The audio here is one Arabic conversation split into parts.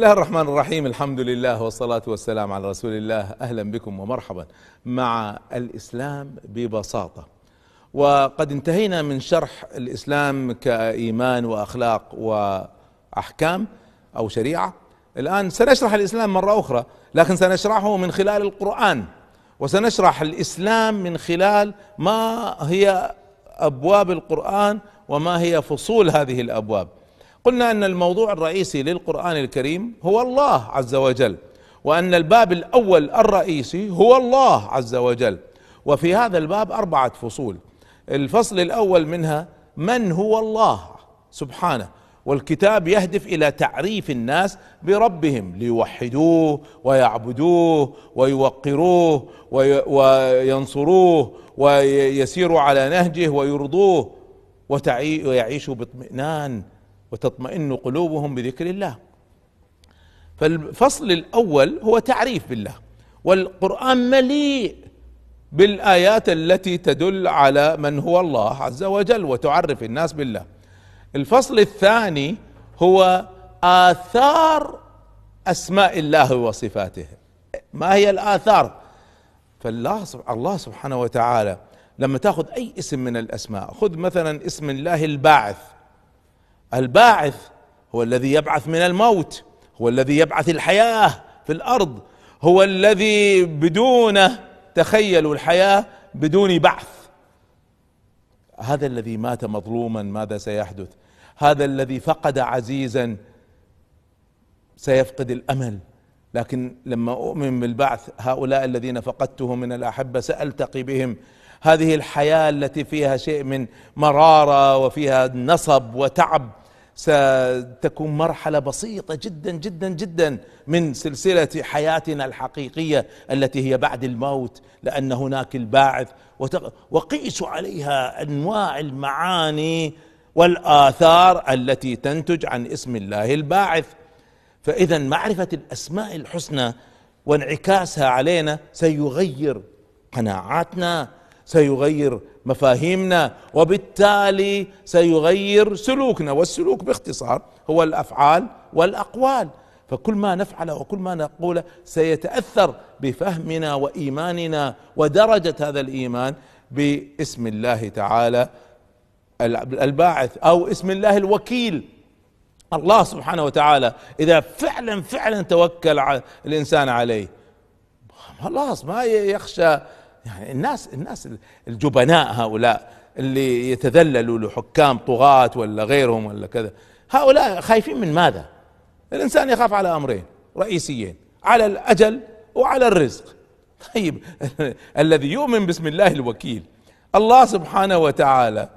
الله الرحمن الرحيم. الحمد لله والصلاة والسلام على رسول الله. أهلا بكم ومرحبا مع الإسلام ببساطة. وقد انتهينا من شرح الإسلام كإيمان وأخلاق وأحكام أو شريعة. الآن سنشرح الإسلام مرة أخرى لكن سنشرحه من خلال القرآن وسنشرح الإسلام من خلال ما هي أبواب القرآن وما هي فصول هذه الأبواب. قلنا أن الموضوع الرئيسي للقرآن الكريم هو الله عز وجل وأن الباب الأول الرئيسي هو الله عز وجل وفي هذا الباب أربعة فصول. الفصل الأول منها من هو الله سبحانه والكتاب يهدف إلى تعريف الناس بربهم ليوحدوه ويعبدوه ويوقروه وينصروه ويسيروا على نهجه ويرضوه ويعيشوا باطمئنان. وتطمئن قلوبهم بذكر الله. فالفصل الأول هو تعريف بالله. والقرآن مليء بالآيات التي تدل على من هو الله عز وجل وتعرف الناس بالله. الفصل الثاني هو آثار أسماء الله وصفاته. ما هي الآثار؟ فالله الله سبحانه وتعالى لما تأخذ أي اسم من الأسماء خذ مثلا اسم الله الباعث. الباعث هو الذي يبعث من الموت هو الذي يبعث الحياة في الأرض هو الذي بدونه تخيلوا الحياة بدون بعث. هذا الذي مات مظلوما ماذا سيحدث؟ هذا الذي فقد عزيزا سيفقد الأمل. لكن لما أؤمن بالبعث هؤلاء الذين فقدتهم من الأحبة سألتقي بهم. هذه الحياة التي فيها شيء من مرارة وفيها نصب وتعب. ستكون مرحلة بسيطة جدا جدا جدا من سلسلة حياتنا الحقيقية التي هي بعد الموت لأن هناك الباعث وقيسوا عليها أنواع المعاني والآثار التي تنتج عن اسم الله الباعث. فاذا معرفة الأسماء الحسنى وانعكاسها علينا سيغير قناعاتنا سيغير مفاهيمنا وبالتالي سيغير سلوكنا والسلوك باختصار هو الأفعال والأقوال. فكل ما نفعله وكل ما نقوله سيتأثر بفهمنا وإيماننا ودرجة هذا الإيمان باسم الله تعالى الباعث أو اسم الله الوكيل. الله سبحانه وتعالى إذا فعلا فعلا توكل الإنسان عليه. خلاص ما يخشى يعني الناس الناس الجبناء هؤلاء اللي يتذللوا لحكام طغاة ولا غيرهم ولا كذا هؤلاء خايفين من ماذا؟ الإنسان يخاف على أمرين رئيسيين على الأجل وعلى الرزق. طيب الذي يؤمن باسم الله الوكيل الله سبحانه وتعالى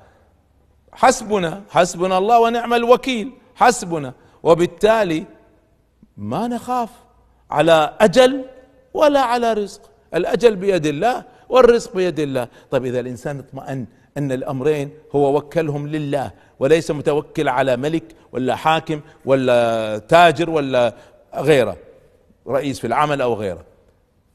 حسبنا حسبنا الله ونعم الوكيل حسبنا. وبالتالي ما نخاف على أجل ولا على رزق. الأجل بيد الله والرزق بيد الله. طيب إذا الإنسان اطمأن أن الأمرين هو وكلهم لله وليس متوكل على ملك ولا حاكم ولا تاجر ولا غيره رئيس في العمل أو غيره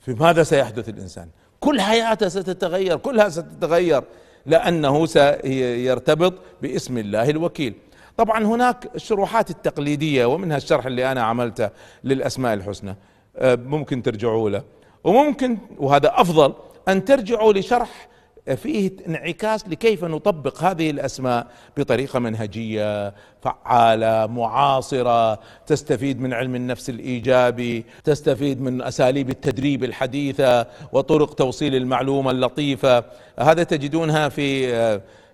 في ماذا سيحدث الإنسان؟ كل حياته ستتغير كلها ستتغير لأنه سيرتبط باسم الله الوكيل. طبعا هناك الشروحات التقليدية ومنها الشرح اللي أنا عملته للأسماء الحسنى ممكن ترجعوا له. وممكن وهذا أفضل أن ترجعوا لشرح فيه انعكاس لكيف نطبق هذه الأسماء بطريقة منهجية فعالة معاصرة تستفيد من علم النفس الإيجابي تستفيد من أساليب التدريب الحديثة وطرق توصيل المعلومة اللطيفة. هذا تجدونها في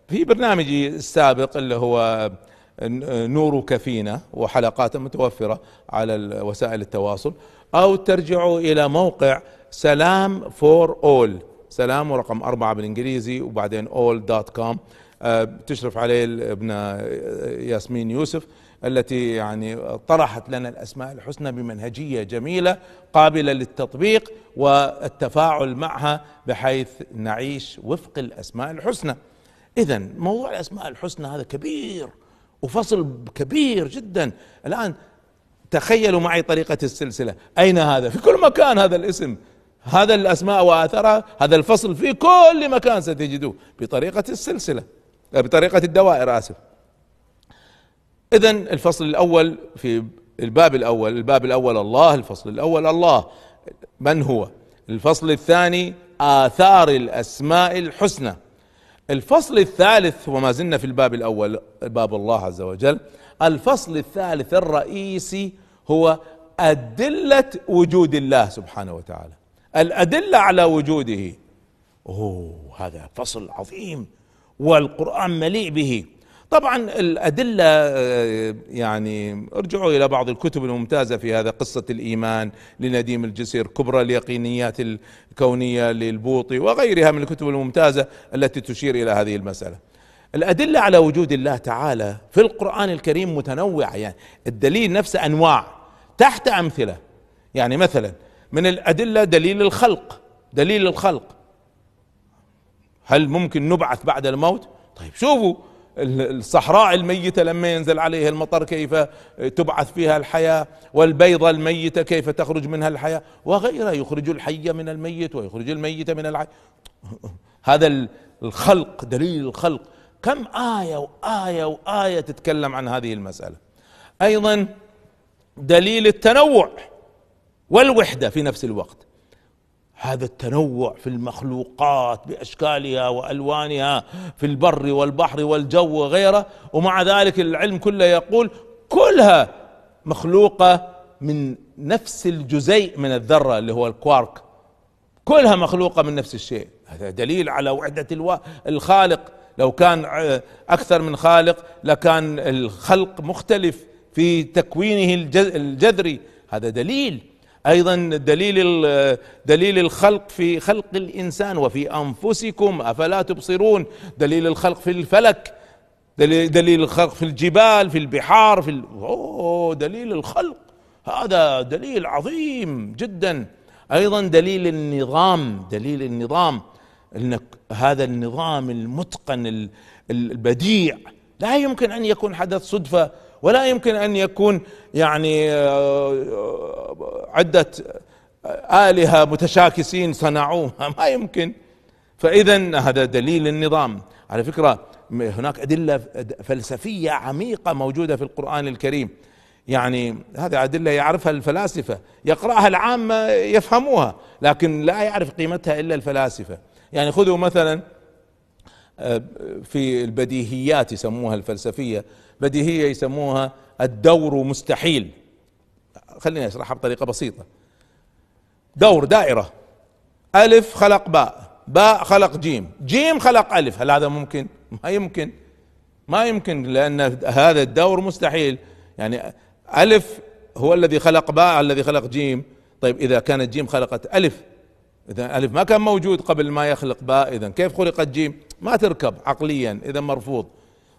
في برنامجي السابق اللي هو نورك فينا وحلقات متوفرة على وسائل التواصل. أو ترجعوا إلى موقع سلام for all. سلام ورقم أربعة بالإنجليزي وبعدين all dot com. تشرف عليه ابن ياسمين يوسف التي يعني طرحت لنا الأسماء الحسنى بمنهجية جميلة قابلة للتطبيق والتفاعل معها بحيث نعيش وفق الأسماء الحسنى. إذا موضوع الأسماء الحسنى هذا كبير وفصل كبير جدا. الآن تخيلوا معي طريقة السلسلة. أين هذا؟ في كل مكان هذا الاسم. هذا الأسماء واثرها هذا الفصل في كل مكان ستجدوه بطريقة السلسلة بطريقة الدوائر آسف. اذا الفصل الأول في الباب الأول الباب الأول الله الفصل الأول الله. من هو؟ الفصل الثاني آثار الأسماء الحسنى. الفصل الثالث وما زلنا في الباب الأول باب الله عز وجل. الفصل الثالث الرئيسي هو أدلة وجود الله سبحانه وتعالى. الأدلة على وجوده. أوه هذا فصل عظيم والقرآن مليء به. طبعا الأدلة آه، يعني ارجعوا إلى بعض الكتب الممتازة في هذا قصة الإيمان لنديم الجسر كبرى اليقينيات الكونية للبوطي وغيرها من الكتب الممتازة التي تشير إلى هذه المسألة. الأدلة على وجود الله تعالى في القرآن الكريم متنوعة يعني الدليل نفسه أنواع تحت أمثلة. يعني مثلا من الأدلة دليل الخلق دليل الخلق. هل ممكن نبعث بعد الموت؟ طيب شوفوا الصحراء الميتة لما ينزل عليها المطر كيف تبعث فيها الحياة والبيضة الميتة كيف تخرج منها الحياة وغيرها يخرج الحي من الميت ويخرج الميت من الحي. هذا الخلق دليل الخلق. كم آية وآية وآية تتكلم عن هذه المسألة؟ أيضا دليل التنوع. والوحدة في نفس الوقت. هذا التنوع في المخلوقات بأشكالها وألوانها في البر والبحر والجو وغيره ومع ذلك العلم كله يقول كلها مخلوقة من نفس الجزيء من الذرة اللي هو الكوارك. كلها مخلوقة من نفس الشيء. هذا دليل على وحدة. الخالق. لو كان أكثر من خالق لكان الخلق مختلف في تكوينه الجذري. هذا دليل. أيضا دليل دليل الخلق في خلق الإنسان وفي أنفسكم أفلا تبصرون؟ دليل الخلق في الفلك دليل, دليل الخلق في الجبال في البحار في. أوه دليل الخلق. هذا دليل عظيم جدا. أيضا دليل النظام دليل النظام إنك هذا النظام المتقن البديع. لا يمكن أن يكون حدث صدفة ولا يمكن أن يكون يعني آه، آه، عده آلهة متشاكسين صنعوه ما يمكن. فاذا هذا دليل النظام على فكرة هناك أدلة فلسفية عميقة موجودة في القرآن الكريم. يعني هذه أدلة يعرفها الفلاسفة. يقرأها العامة يفهموها لكن لا يعرف قيمتها إلا الفلاسفة. يعني خذوا مثلا آه، في البديهيات يسموها الفلسفية. بديهية يسموها الدور مستحيل. خليني أشرحها بطريقة بسيطة. دور دائرة. ألف خلق باء. باء خلق جيم. جيم خلق ألف. هل هذا ممكن؟ ما يمكن. ما يمكن لأن هذا الدور مستحيل. يعني ألف هو الذي خلق باء الذي خلق جيم. طيب إذا كانت جيم خلقت ألف إذا ألف ما كان موجود قبل ما يخلق باء إذا كيف خلقت جيم؟ ما تركب عقليا إذا مرفوض.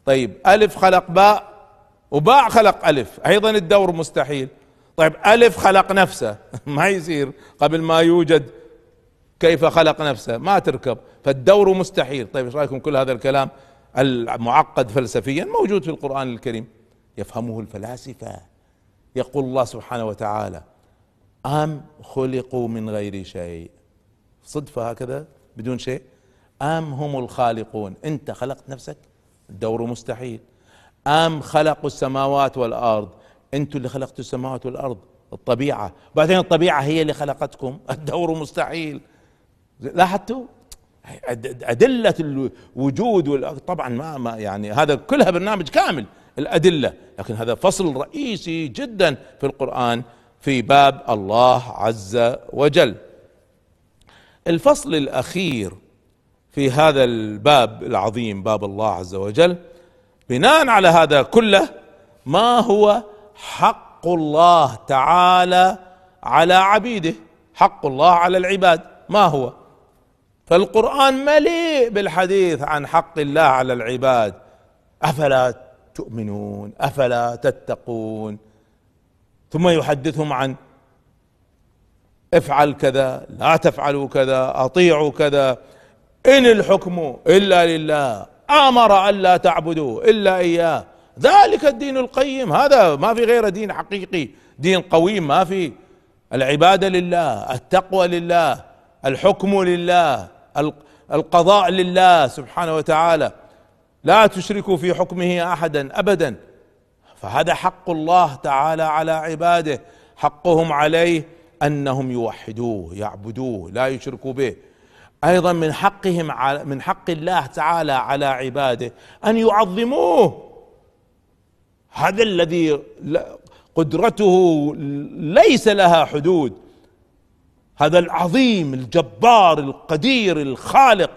طيب ألف خلق باء وباء خلق ألف أيضا الدور مستحيل. طيب ألف خلق نفسه ما يصير قبل ما يوجد كيف خلق نفسه ما تركب فالدور مستحيل. طيب إيش رأيكم كل هذا الكلام المعقد فلسفيا؟ موجود في القرآن الكريم. يفهمه الفلاسفة. يقول الله سبحانه وتعالى أم خلقوا من غير شيء. صدفة هكذا بدون شيء. أم هم الخالقون؟ أنت خلقت نفسك؟ الدور مستحيل. أم خلقوا السماوات والأرض؟ أنتم اللي خلقتوا السماوات والأرض الطبيعة. بعدين الطبيعة هي اللي خلقتكم. الدور مستحيل. لاحظتوا؟ أدلة الوجود طبعا ما, ما يعني هذا كلها برنامج كامل الأدلة. لكن هذا فصل رئيسي جدا في القرآن في باب الله عز وجل. الفصل الأخير في هذا الباب العظيم باب الله عز وجل. بناء على هذا كله ما هو حق الله تعالى على عبيده؟ حق الله على العباد. ما هو؟ فالقرآن مليء بالحديث عن حق الله على العباد. أفلا تؤمنون؟ أفلا تتقون؟ ثم يحدثهم عن افعل كذا لا تفعلوا كذا أطيعوا كذا. إن الحكم إلا لله آمر أن لا تعبدوا إلا إياه. ذلك الدين القيم. هذا ما في غير دين حقيقي. دين قويم ما في. العباده لله التقوى لله الحكم لله القضاء لله سبحانه وتعالى. لا تشركوا في حكمه أحدا أبدا. فهذا حق الله تعالى على عباده. حقهم عليه أنهم يوحدوه يعبدوه لا يشركوا به. أيضا من حقهم على من حق الله تعالى على عباده أن يعظموه. هذا الذي قدرته ليس لها حدود. هذا العظيم الجبار القدير الخالق.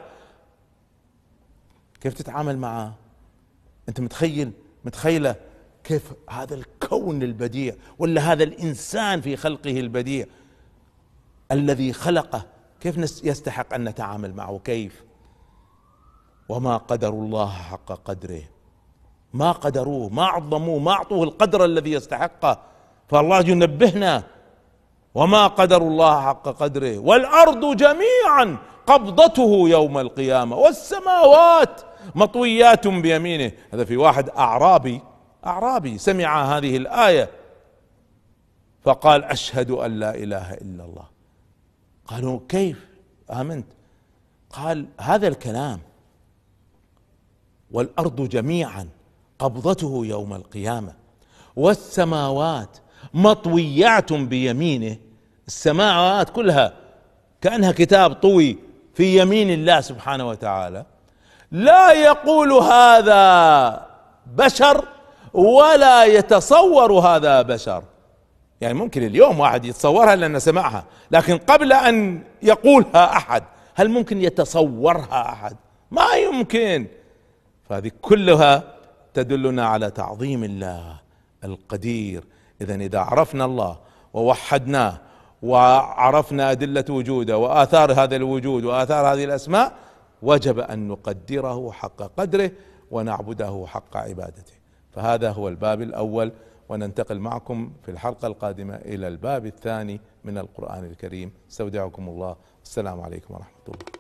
كيف تتعامل معه؟ أنت متخيل؟ متخيلة كيف هذا الكون البديع ولا هذا الإنسان في خلقه البديع الذي خلقه كيف يستحق أن نتعامل معه؟ كيف؟ وما قدر الله حق قدره. ما قدروه ما عظموه ما أعطوه القدر الذي يستحقه. فالله ينبهنا. وما قدر الله حق قدره. والأرض جميعا قبضته يوم القيامة. والسماوات مطويات بيمينه. هذا في واحد أعرابي أعرابي سمع هذه الآية. فقال أشهد أن لا إله إلا الله. قالوا كيف؟ آمنت. قال هذا الكلام. والأرض جميعا قبضته يوم القيامة. والسماوات مطويات بيمينه. السماوات كلها كأنها كتاب طوي في يمين الله سبحانه وتعالى. لا يقول هذا بشر ولا يتصور هذا بشر. يعني ممكن اليوم واحد يتصورها لأنه سمعها لكن قبل أن يقولها أحد هل ممكن يتصورها أحد؟ ما يمكن. فهذه كلها تدلنا على تعظيم الله القدير. إذا إذا عرفنا الله ووحدناه وعرفنا أدلة وجوده وآثار هذا الوجود وآثار هذه الأسماء وجب أن نقدره حق قدره ونعبده حق عبادته. فهذا هو الباب الأول. وننتقل معكم في الحلقة القادمة إلى الباب الثاني من القرآن الكريم. استودعكم الله. السلام عليكم ورحمة الله.